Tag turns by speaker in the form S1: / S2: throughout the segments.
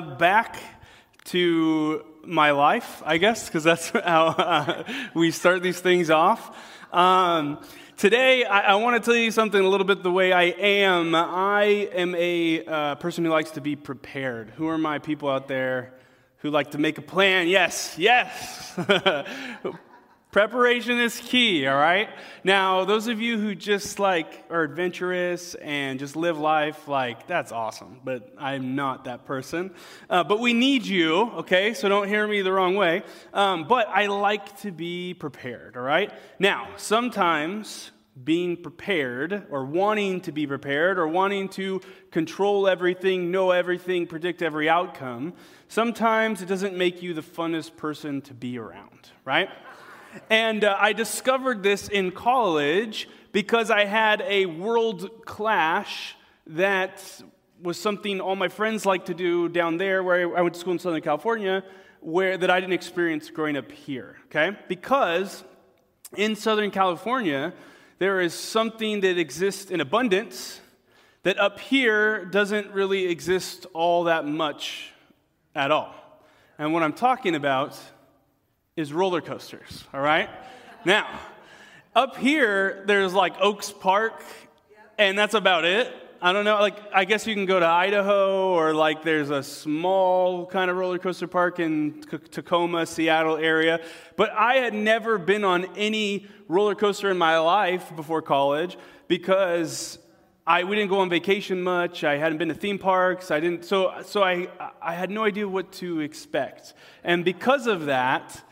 S1: back to my life, I guess, because that's how uh, we start these things off. Um, today, I, I want to tell you something a little bit the way I am. I am a uh, person who likes to be prepared. Who are my people out there who like to make a plan? Yes, yes. Preparation is key, all right? Now, those of you who just like are adventurous and just live life, like, that's awesome, but I'm not that person. Uh, but we need you, okay? So don't hear me the wrong way. Um, but I like to be prepared, all right? Now, sometimes being prepared or wanting to be prepared or wanting to control everything, know everything, predict every outcome, sometimes it doesn't make you the funnest person to be around, right? And uh, I discovered this in college because I had a world clash that was something all my friends like to do down there where I went to school in Southern California, where that I didn't experience growing up here, okay? Because in Southern California, there is something that exists in abundance that up here doesn't really exist all that much at all. And what I'm talking about is roller coasters, all right? Now, up here, there's like Oaks Park, and that's about it. I don't know, like, I guess you can go to Idaho, or like there's a small kind of roller coaster park in Tacoma, Seattle area. But I had never been on any roller coaster in my life before college because I, we didn't go on vacation much. I hadn't been to theme parks. I didn't, so, so I, I had no idea what to expect. And because of that,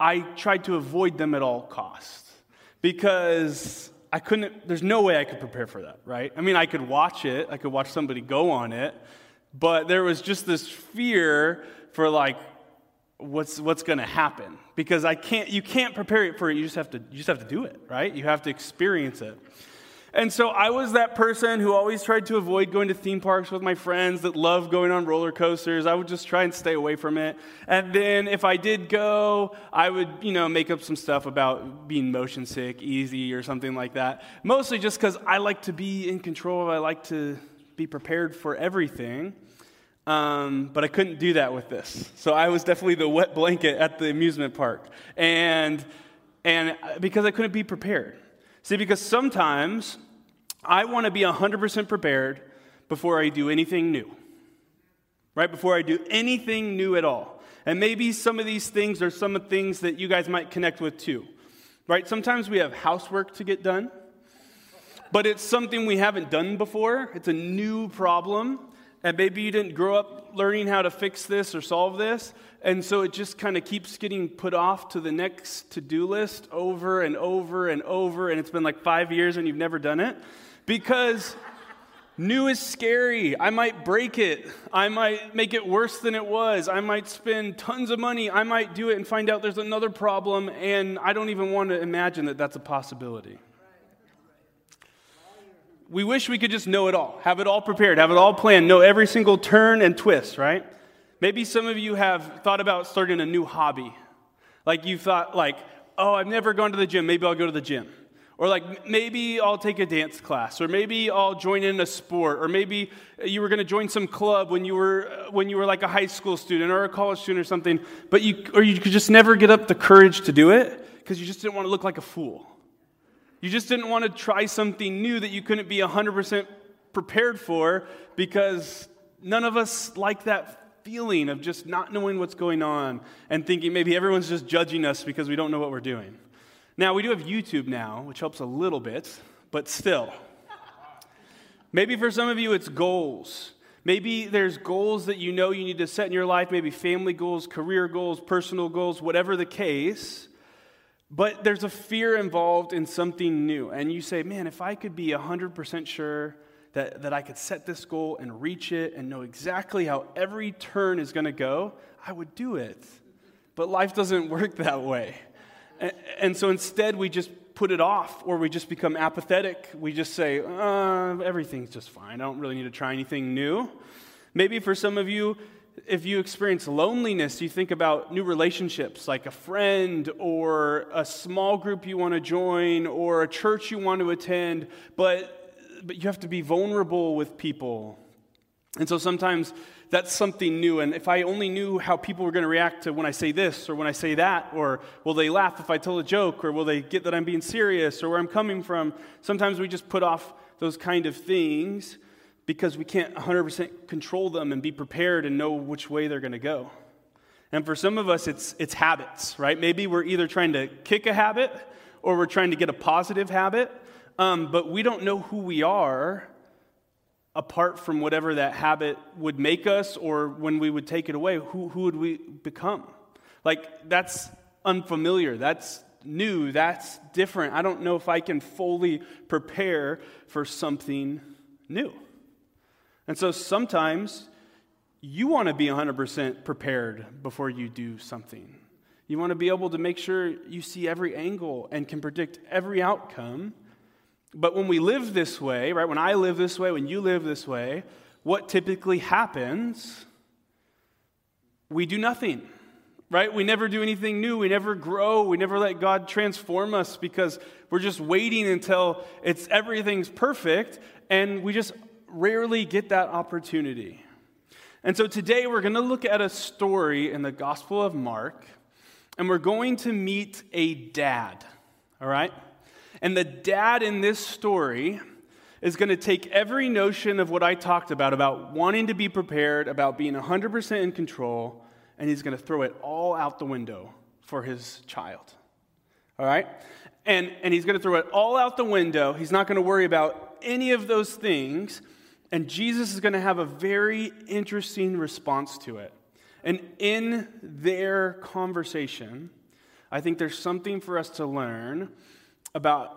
S1: I tried to avoid them at all costs because I couldn't, there's no way I could prepare for that, right? I mean, I could watch it, I could watch somebody go on it, but there was just this fear for like, what's what's going to happen? Because i can't you can't prepare for it. You just have to you just have to do it right? You have to experience it and so I was that person who always tried to avoid going to theme parks with my friends that love going on roller coasters. I would just try and stay away from it. And then if I did go, I would, you know, make up some stuff about being motion sick, easy, or something like that. Mostly just because I like to be in control. I like to be prepared for everything. Um, but I couldn't do that with this. So I was definitely the wet blanket at the amusement park. And, and because I couldn't be prepared. See, because sometimes I want to be 100% prepared before I do anything new, right? Before I do anything new at all. And maybe some of these things are some of things that you guys might connect with too, right? Sometimes we have housework to get done, but it's something we haven't done before. It's a new problem. And maybe you didn't grow up learning how to fix this or solve this. And so it just kind of keeps getting put off to the next to do list over and over and over. And it's been like five years and you've never done it because new is scary. I might break it. I might make it worse than it was. I might spend tons of money. I might do it and find out there's another problem. And I don't even want to imagine that that's a possibility. We wish we could just know it all, have it all prepared, have it all planned, know every single turn and twist, right? Maybe some of you have thought about starting a new hobby. Like you thought, like, oh, I've never gone to the gym. Maybe I'll go to the gym. Or like maybe I'll take a dance class, or maybe I'll join in a sport, or maybe you were going to join some club when you were uh, when you were like a high school student or a college student or something, but you or you could just never get up the courage to do it because you just didn't want to look like a fool. You just didn't want to try something new that you couldn't be 100% prepared for because none of us like that feeling of just not knowing what's going on and thinking maybe everyone's just judging us because we don't know what we're doing. Now, we do have YouTube now, which helps a little bit, but still. Maybe for some of you, it's goals. Maybe there's goals that you know you need to set in your life, maybe family goals, career goals, personal goals, whatever the case. But there's a fear involved in something new. And you say, man, if I could be 100% sure that, that I could set this goal and reach it and know exactly how every turn is going to go, I would do it. But life doesn't work that way. And, and, so instead, we just put it off or we just become apathetic. We just say, uh, everything's just fine. I don't really need to try anything new. Maybe for some of you, if you experience loneliness, you think about new relationships like a friend or a small group you want to join or a church you want to attend, but but you have to be vulnerable with people. And so sometimes that's something new. And if I only knew how people were going to react to when I say this or when I say that, or will they laugh if I tell a joke, or will they get that I'm being serious or where I'm coming from, sometimes we just put off those kind of things because we can't 100% control them and be prepared and know which way they're going to go. And for some of us, it's, it's habits, right? Maybe we're either trying to kick a habit or we're trying to get a positive habit, um, but we don't know who we are apart from whatever that habit would make us or when we would take it away. Who, who would we become? Like, that's unfamiliar. That's new. That's different. I don't know if I can fully prepare for something new. And so sometimes you want to be 100% prepared before you do something. You want to be able to make sure you see every angle and can predict every outcome. But when we live this way, right, when I live this way, when you live this way, what typically happens? We do nothing, right? We never do anything new. We never grow. We never let God transform us because we're just waiting until it's everything's perfect, and we just rarely get that opportunity. And so today we're going to look at a story in the Gospel of Mark, and we're going to meet a dad, all right? And the dad in this story is going to take every notion of what I talked about, about wanting to be prepared, about being 100% in control, and he's going to throw it all out the window for his child. All right? And, and he's going to throw it all out the window. He's not going to worry about any of those things. And Jesus is going to have a very interesting response to it. And in their conversation, I think there's something for us to learn about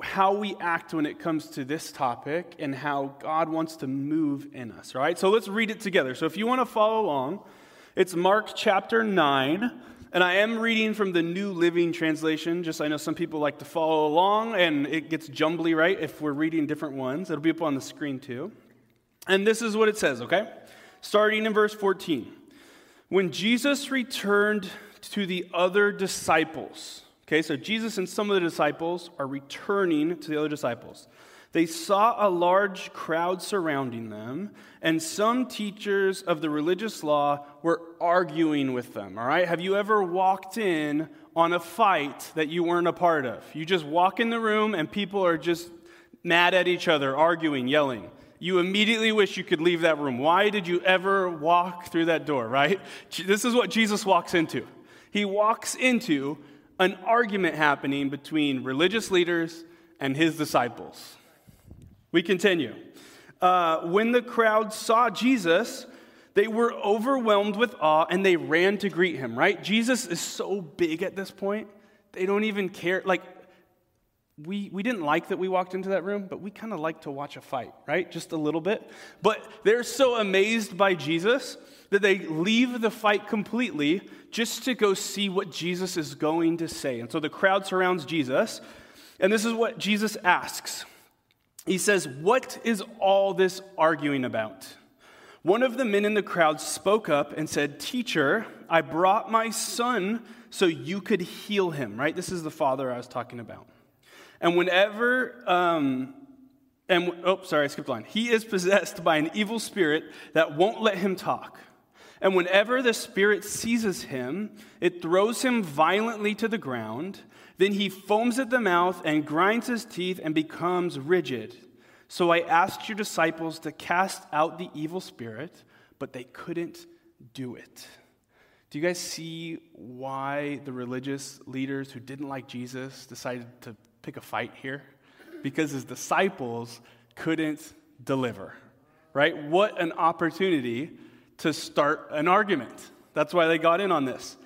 S1: how we act when it comes to this topic and how God wants to move in us, right? So let's read it together. So if you want to follow along, it's Mark chapter 9, and I am reading from the New Living Translation. Just I know some people like to follow along, and it gets jumbly, right, if we're reading different ones. It'll be up on the screen too. And this is what it says, okay? Starting in verse 14. When Jesus returned to the other disciples, okay, so Jesus and some of the disciples are returning to the other disciples. They saw a large crowd surrounding them, and some teachers of the religious law were arguing with them. All right? Have you ever walked in on a fight that you weren't a part of? You just walk in the room, and people are just mad at each other, arguing, yelling. You immediately wish you could leave that room. Why did you ever walk through that door, right? This is what Jesus walks into. He walks into an argument happening between religious leaders and his disciples. We continue. Uh, when the crowd saw Jesus, they were overwhelmed with awe and they ran to greet him, right? Jesus is so big at this point, they don't even care. Like, we, we didn't like that we walked into that room, but we kind of like to watch a fight, right? Just a little bit. But they're so amazed by Jesus that they leave the fight completely just to go see what Jesus is going to say. And so the crowd surrounds Jesus, and this is what Jesus asks he says, What is all this arguing about? One of the men in the crowd spoke up and said, Teacher, I brought my son so you could heal him, right? This is the father I was talking about. And whenever, um, and oh, sorry, I skipped line. He is possessed by an evil spirit that won't let him talk. And whenever the spirit seizes him, it throws him violently to the ground. Then he foams at the mouth and grinds his teeth and becomes rigid. So I asked your disciples to cast out the evil spirit, but they couldn't do it. Do you guys see why the religious leaders who didn't like Jesus decided to pick a fight here? Because his disciples couldn't deliver, right? What an opportunity to start an argument. That's why they got in on this.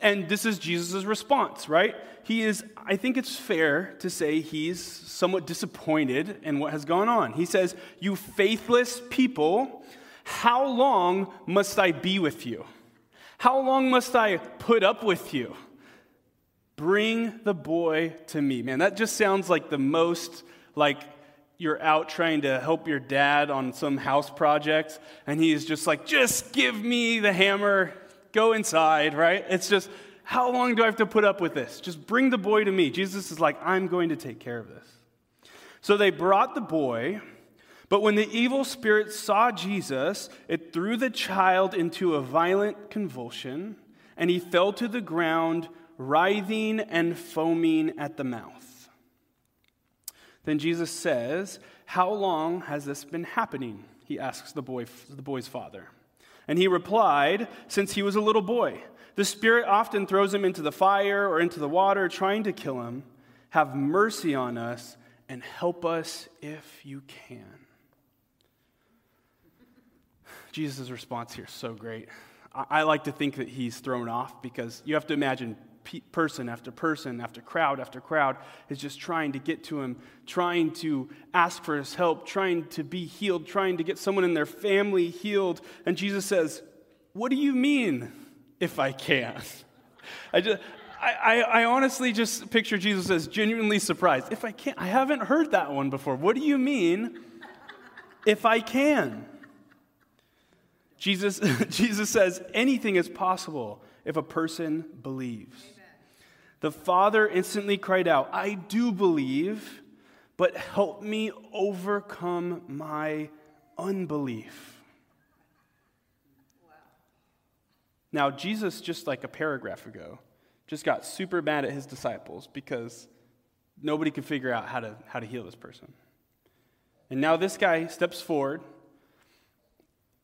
S1: And this is Jesus' response, right? He is, I think it's fair to say he's somewhat disappointed in what has gone on. He says, You faithless people, how long must I be with you? How long must I put up with you? Bring the boy to me. Man, that just sounds like the most like you're out trying to help your dad on some house project, and he's just like, just give me the hammer, go inside, right? It's just, how long do I have to put up with this? Just bring the boy to me. Jesus is like, I'm going to take care of this. So they brought the boy, But when the evil spirit saw Jesus, it threw the child into a violent convulsion, and he fell to the ground, writhing and foaming at the mouth. Then Jesus says, How long has this been happening? He asks the, boy, the boy's father. And he replied, Since he was a little boy. The Spirit often throws him into the fire or into the water, trying to kill him. Have mercy on us and help us if you can. Jesus' response here is so great. I like to think that he's thrown off because you have to imagine person after person after crowd after crowd is just trying to get to him, trying to ask for his help, trying to be healed, trying to get someone in their family healed. And Jesus says, What do you mean if I can? I just. I, I, honestly just picture Jesus as genuinely surprised. If I can't, I haven't heard that one before. What do you mean if I can? Jesus, Jesus says anything is possible if a person believes. The father instantly cried out, I do believe, but help me overcome my unbelief. Wow. Now, Jesus, just like a paragraph ago, just got super mad at his disciples because nobody could figure out how to, how to heal this person. And now this guy steps forward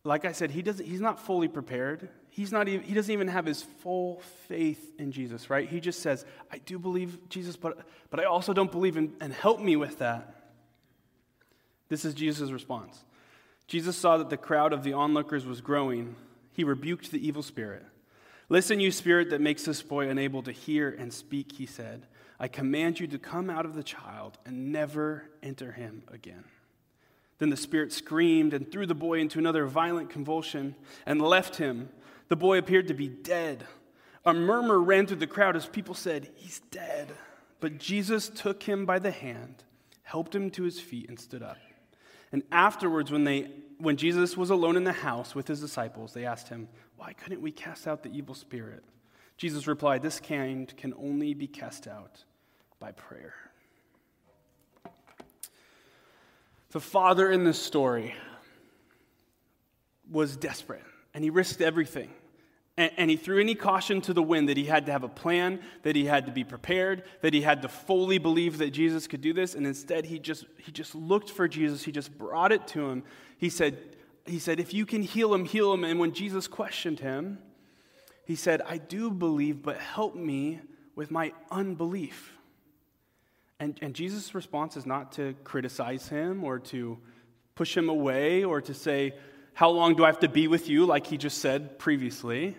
S1: like I said, he doesn't, he's not fully prepared. He's not even, he doesn't even have his full faith in Jesus, right? He just says, I do believe Jesus, but, but I also don't believe in, and help me with that. This is Jesus' response. Jesus saw that the crowd of the onlookers was growing. He rebuked the evil spirit. Listen, you spirit that makes this boy unable to hear and speak, he said. I command you to come out of the child and never enter him again. Then the spirit screamed and threw the boy into another violent convulsion and left him. The boy appeared to be dead. A murmur ran through the crowd as people said, He's dead. But Jesus took him by the hand, helped him to his feet, and stood up. And afterwards, when, they, when Jesus was alone in the house with his disciples, they asked him, Why couldn't we cast out the evil spirit? Jesus replied, This kind can only be cast out by prayer. The father in this story was desperate and he risked everything. And, and, he threw any caution to the wind that he had to have a plan, that he had to be prepared, that he had to fully believe that Jesus could do this. And instead, he just, he just looked for Jesus. He just brought it to him. He said, he said, If you can heal him, heal him. And when Jesus questioned him, he said, I do believe, but help me with my unbelief. And, and Jesus' response is not to criticize him or to push him away or to say, How long do I have to be with you? like he just said previously.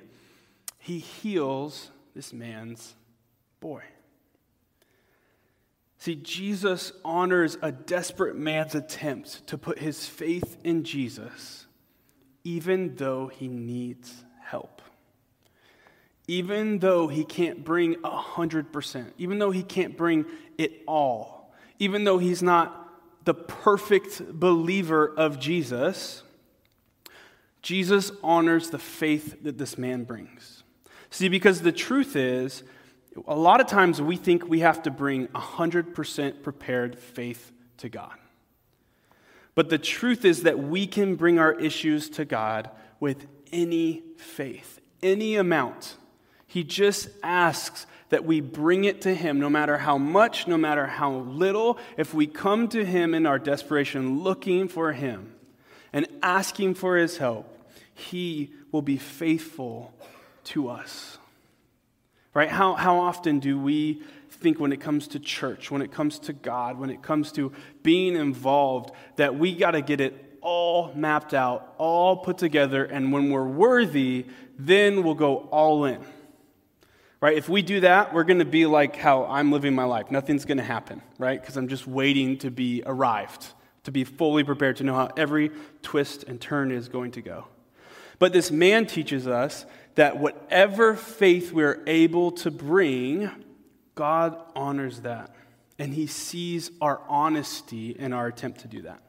S1: He heals this man's boy. See, Jesus honors a desperate man's attempt to put his faith in Jesus, even though he needs help even though he can't bring 100%, even though he can't bring it all, even though he's not the perfect believer of Jesus, Jesus honors the faith that this man brings. See, because the truth is, a lot of times we think we have to bring 100% prepared faith to God. But the truth is that we can bring our issues to God with any faith, any amount he just asks that we bring it to Him, no matter how much, no matter how little. If we come to Him in our desperation, looking for Him and asking for His help, He will be faithful to us. Right? How, how often do we think when it comes to church, when it comes to God, when it comes to being involved, that we got to get it all mapped out, all put together, and when we're worthy, then we'll go all in? Right? If we do that, we're going to be like how I'm living my life. Nothing's going to happen, right? Because I'm just waiting to be arrived, to be fully prepared to know how every twist and turn is going to go. But this man teaches us that whatever faith we're able to bring, God honors that. And he sees our honesty in our attempt to do that.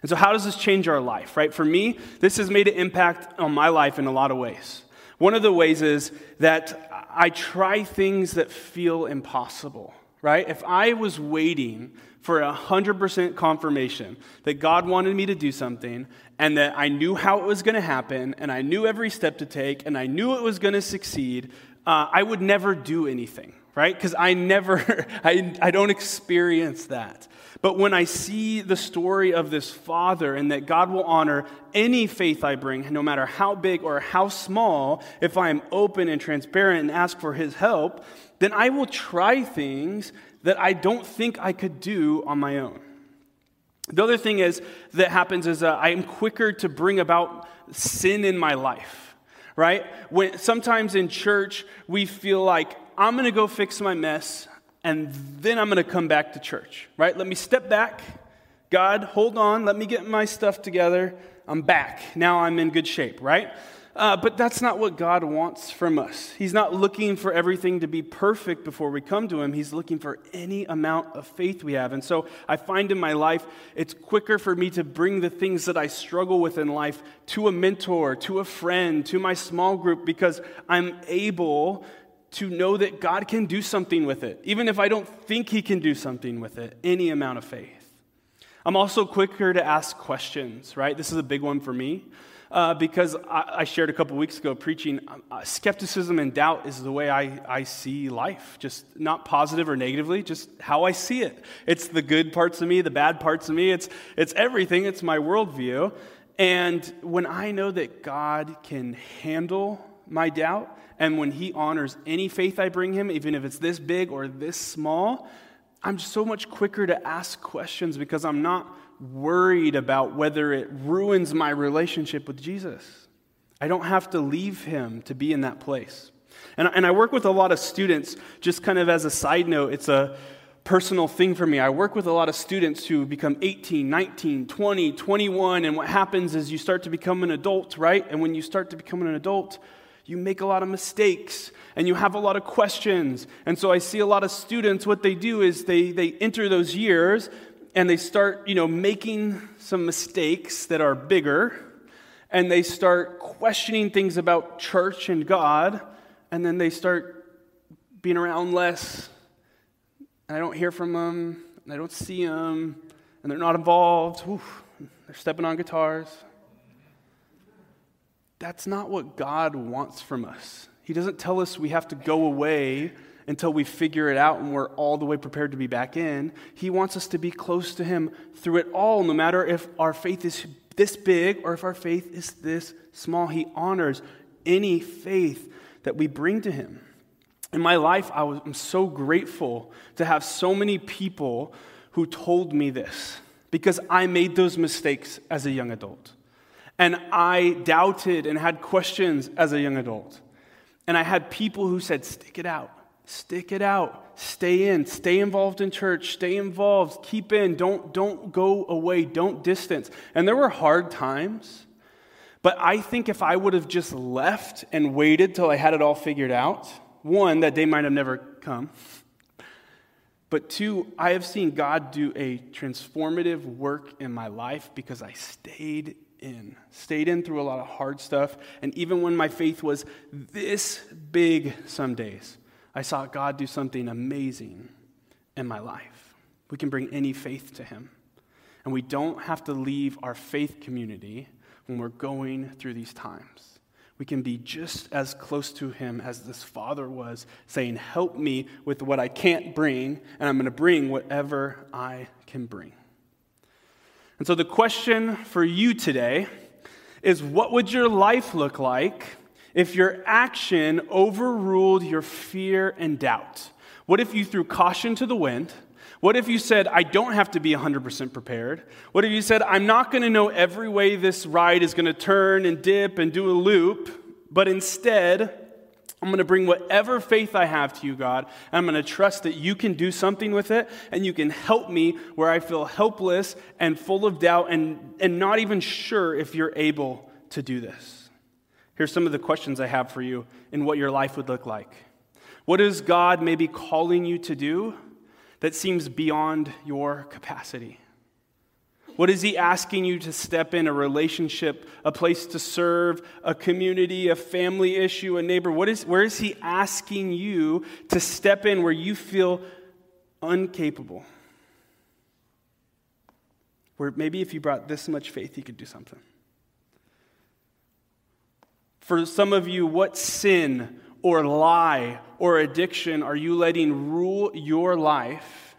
S1: And so, how does this change our life, right? For me, this has made an impact on my life in a lot of ways. One of the ways is that I try things that feel impossible, right? If I was waiting for a 100% confirmation that God wanted me to do something and that I knew how it was going to happen and I knew every step to take and I knew it was going to succeed, uh, I would never do anything, right? Because I never, I, I don't experience that. But when I see the story of this father and that God will honor any faith I bring, no matter how big or how small, if I am open and transparent and ask for his help, then I will try things that I don't think I could do on my own. The other thing is that happens is uh, I am quicker to bring about sin in my life, right? When sometimes in church we feel like I'm going to go fix my mess and then I'm going to come back to church, right? Let me step back. God, hold on. Let me get my stuff together. I'm back. Now I'm in good shape, right? Uh, but that's not what God wants from us. He's not looking for everything to be perfect before we come to Him. He's looking for any amount of faith we have. And so I find in my life, it's quicker for me to bring the things that I struggle with in life to a mentor, to a friend, to my small group, because I'm able to know that God can do something with it, even if I don't think He can do something with it, any amount of faith. I'm also quicker to ask questions, right? This is a big one for me. Uh, because I, I, shared a couple weeks ago preaching uh, skepticism and doubt is the way I, I see life, just not positive or negatively, just how I see it. It's the good parts of me, the bad parts of me, it's, it's everything, it's my worldview. And when I know that God can handle my doubt, and when He honors any faith I bring Him, even if it's this big or this small, I'm so much quicker to ask questions because I'm not worried about whether it ruins my relationship with Jesus. I don't have to leave Him to be in that place. And, and I work with a lot of students, just kind of as a side note, it's a personal thing for me. I work with a lot of students who become 18, 19, 20, 21, and what happens is you start to become an adult, right? And when you start to become an adult, you make a lot of mistakes and you have a lot of questions. And so I see a lot of students, what they do is they, they enter those years and they start, you know, making some mistakes that are bigger and they start questioning things about church and God and then they start being around less and I don't hear from them and I don't see them and they're not involved. Oof, they're stepping on guitars. That's not what God wants from us. He doesn't tell us we have to go away until we figure it out and we're all the way prepared to be back in. He wants us to be close to Him through it all, no matter if our faith is this big or if our faith is this small. He honors any faith that we bring to Him. In my life, I was, I'm so grateful to have so many people who told me this because I made those mistakes as a young adult. And I doubted and had questions as a young adult. And I had people who said, stick it out, stick it out, stay in, stay involved in church, stay involved, keep in, don't, don't go away, don't distance. And there were hard times. But I think if I would have just left and waited till I had it all figured out, one, that day might have never come. But two, I have seen God do a transformative work in my life because I stayed in, stayed in through a lot of hard stuff. And even when my faith was this big some days, I saw God do something amazing in my life. We can bring any faith to Him. And we don't have to leave our faith community when we're going through these times. We can be just as close to Him as this father was, saying, Help me with what I can't bring, and I'm going to bring whatever I can bring. And so the question for you today is what would your life look like if your action overruled your fear and doubt? What if you threw caution to the wind? What if you said, I don't have to be 100% prepared? What if you said, I'm not going to know every way this ride is going to turn and dip and do a loop, but instead, I'm going to bring whatever faith I have to you, God, I'm going to trust that you can do something with it and you can help me where I feel helpless and full of doubt and, and not even sure if you're able to do this. Here's some of the questions I have for you in what your life would look like. What is God maybe calling you to do that seems beyond your capacity? What is he asking you to step in? A relationship, a place to serve, a community, a family issue, a neighbor? What is, where is he asking you to step in where you feel uncapable. Where maybe if you brought this much faith, you could do something. For some of you, what sin or lie or addiction are you letting rule your life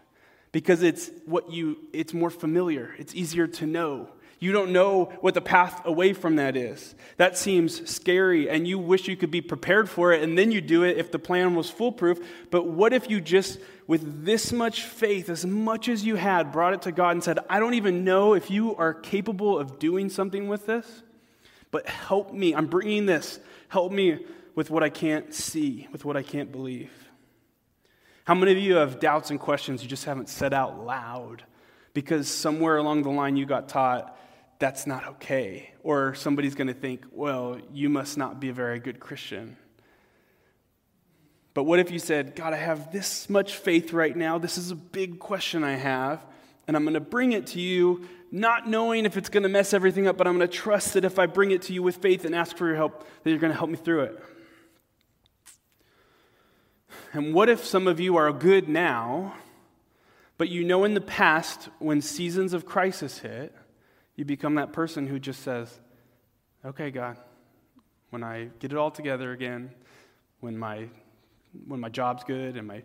S1: because it's what you it's more familiar, it's easier to know. You don't know what the path away from that is. That seems scary, and you wish you could be prepared for it, and then you do it if the plan was foolproof. But what if you just, with this much faith, as much as you had, brought it to God and said, I don't even know if you are capable of doing something with this, but help me. I'm bringing this. Help me with what I can't see, with what I can't believe. How many of you have doubts and questions you just haven't said out loud? Because somewhere along the line you got taught that's not okay. Or somebody's going to think, well, you must not be a very good Christian. But what if you said, God, I have this much faith right now. This is a big question I have. And I'm going to bring it to you, not knowing if it's going to mess everything up, but I'm going to trust that if I bring it to you with faith and ask for your help, that you're going to help me through it. And what if some of you are good now, but you know in the past when seasons of crisis hit, you become that person who just says, Okay, God, when I get it all together again, when my, when my job's good and my,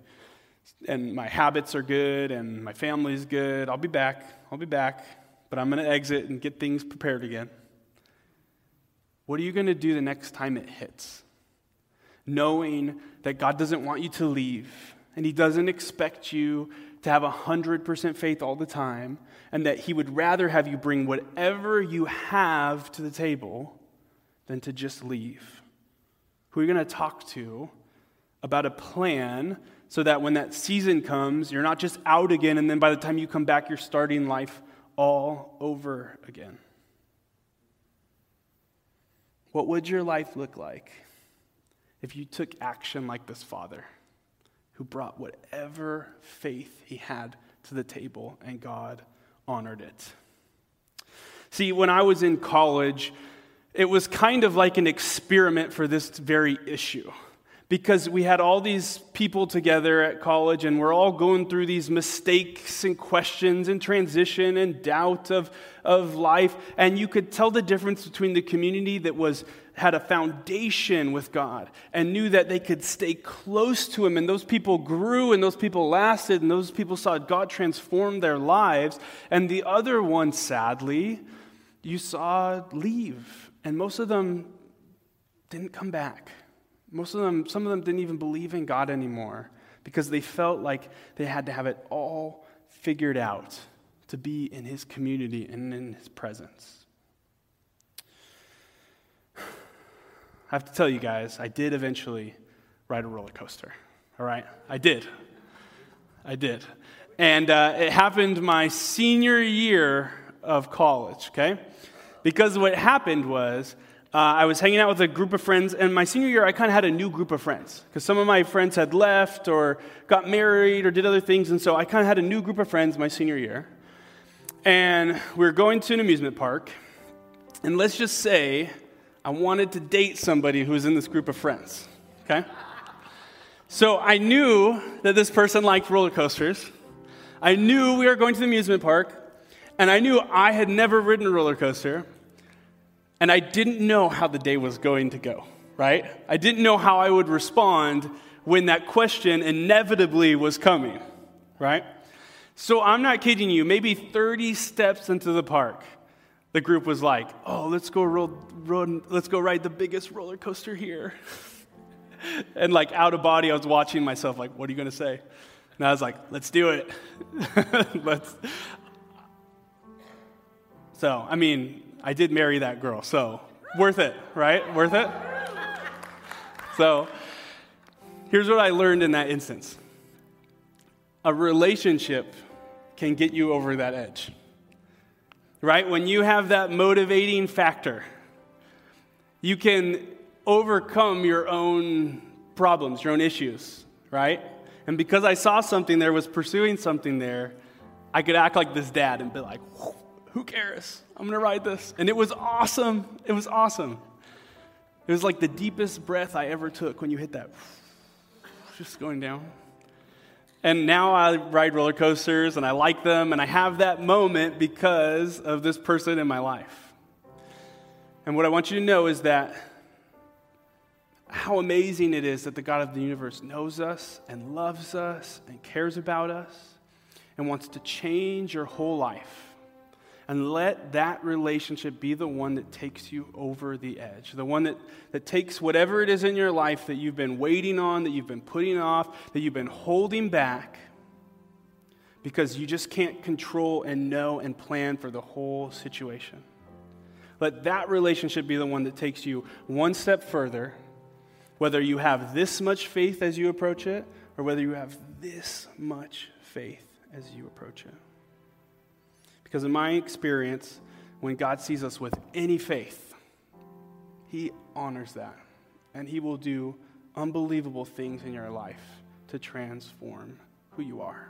S1: and my habits are good and my family's good, I'll be back. I'll be back. But I'm going to exit and get things prepared again. What are you going to do the next time it hits? Knowing that God doesn't want you to leave and He doesn't expect you to have 100% faith all the time, and that He would rather have you bring whatever you have to the table than to just leave. Who are you going to talk to about a plan so that when that season comes, you're not just out again, and then by the time you come back, you're starting life all over again? What would your life look like if you took action like this father? who brought whatever faith he had to the table, and God honored it. See, when I was in college, it was kind of like an experiment for this very issue because we had all these people together at college and we're all going through these mistakes and questions and transition and doubt of, of life. And you could tell the difference between the community that was had a foundation with God and knew that they could stay close to Him. And those people grew and those people lasted and those people saw God transform their lives. And the other one, sadly, you saw leave. And most of them didn't come back. Most of them, some of them didn't even believe in God anymore because they felt like they had to have it all figured out to be in His community and in His presence. Have to tell you guys, I did eventually ride a roller coaster. All right? I did. I did. And uh, it happened my senior year of college, okay? Because what happened was uh, I was hanging out with a group of friends, and my senior year, I kind of had a new group of friends because some of my friends had left or got married or did other things, and so I kind of had a new group of friends my senior year. And we were going to an amusement park, and let's just say I wanted to date somebody who was in this group of friends, okay? So I knew that this person liked roller coasters. I knew we were going to the amusement park, and I knew I had never ridden a roller coaster and I didn't know how the day was going to go, right? I didn't know how I would respond when that question inevitably was coming, right? So I'm not kidding you, maybe 30 steps into the park, the group was like, oh, let's go, roll, roll, let's go ride the biggest roller coaster here. and like out of body, I was watching myself, like, what are you going to say? And I was like, let's do it. let's. So, I mean, I did marry that girl, so worth it, right? Worth it? So, here's what I learned in that instance a relationship can get you over that edge, right? When you have that motivating factor, you can overcome your own problems, your own issues, right? And because I saw something there, was pursuing something there, I could act like this dad and be like, who cares? I'm going to ride this. And it was awesome. It was awesome. It was like the deepest breath I ever took when you hit that, just going down. And now I ride roller coasters and I like them and I have that moment because of this person in my life. And what I want you to know is that how amazing it is that the God of the universe knows us and loves us and cares about us and wants to change your whole life. And let that relationship be the one that takes you over the edge. The one that, that takes whatever it is in your life that you've been waiting on, that you've been putting off, that you've been holding back because you just can't control and know and plan for the whole situation. Let that relationship be the one that takes you one step further, whether you have this much faith as you approach it, or whether you have this much faith as you approach it. Because in my experience, when God sees us with any faith, He honors that. And He will do unbelievable things in your life to transform who you are.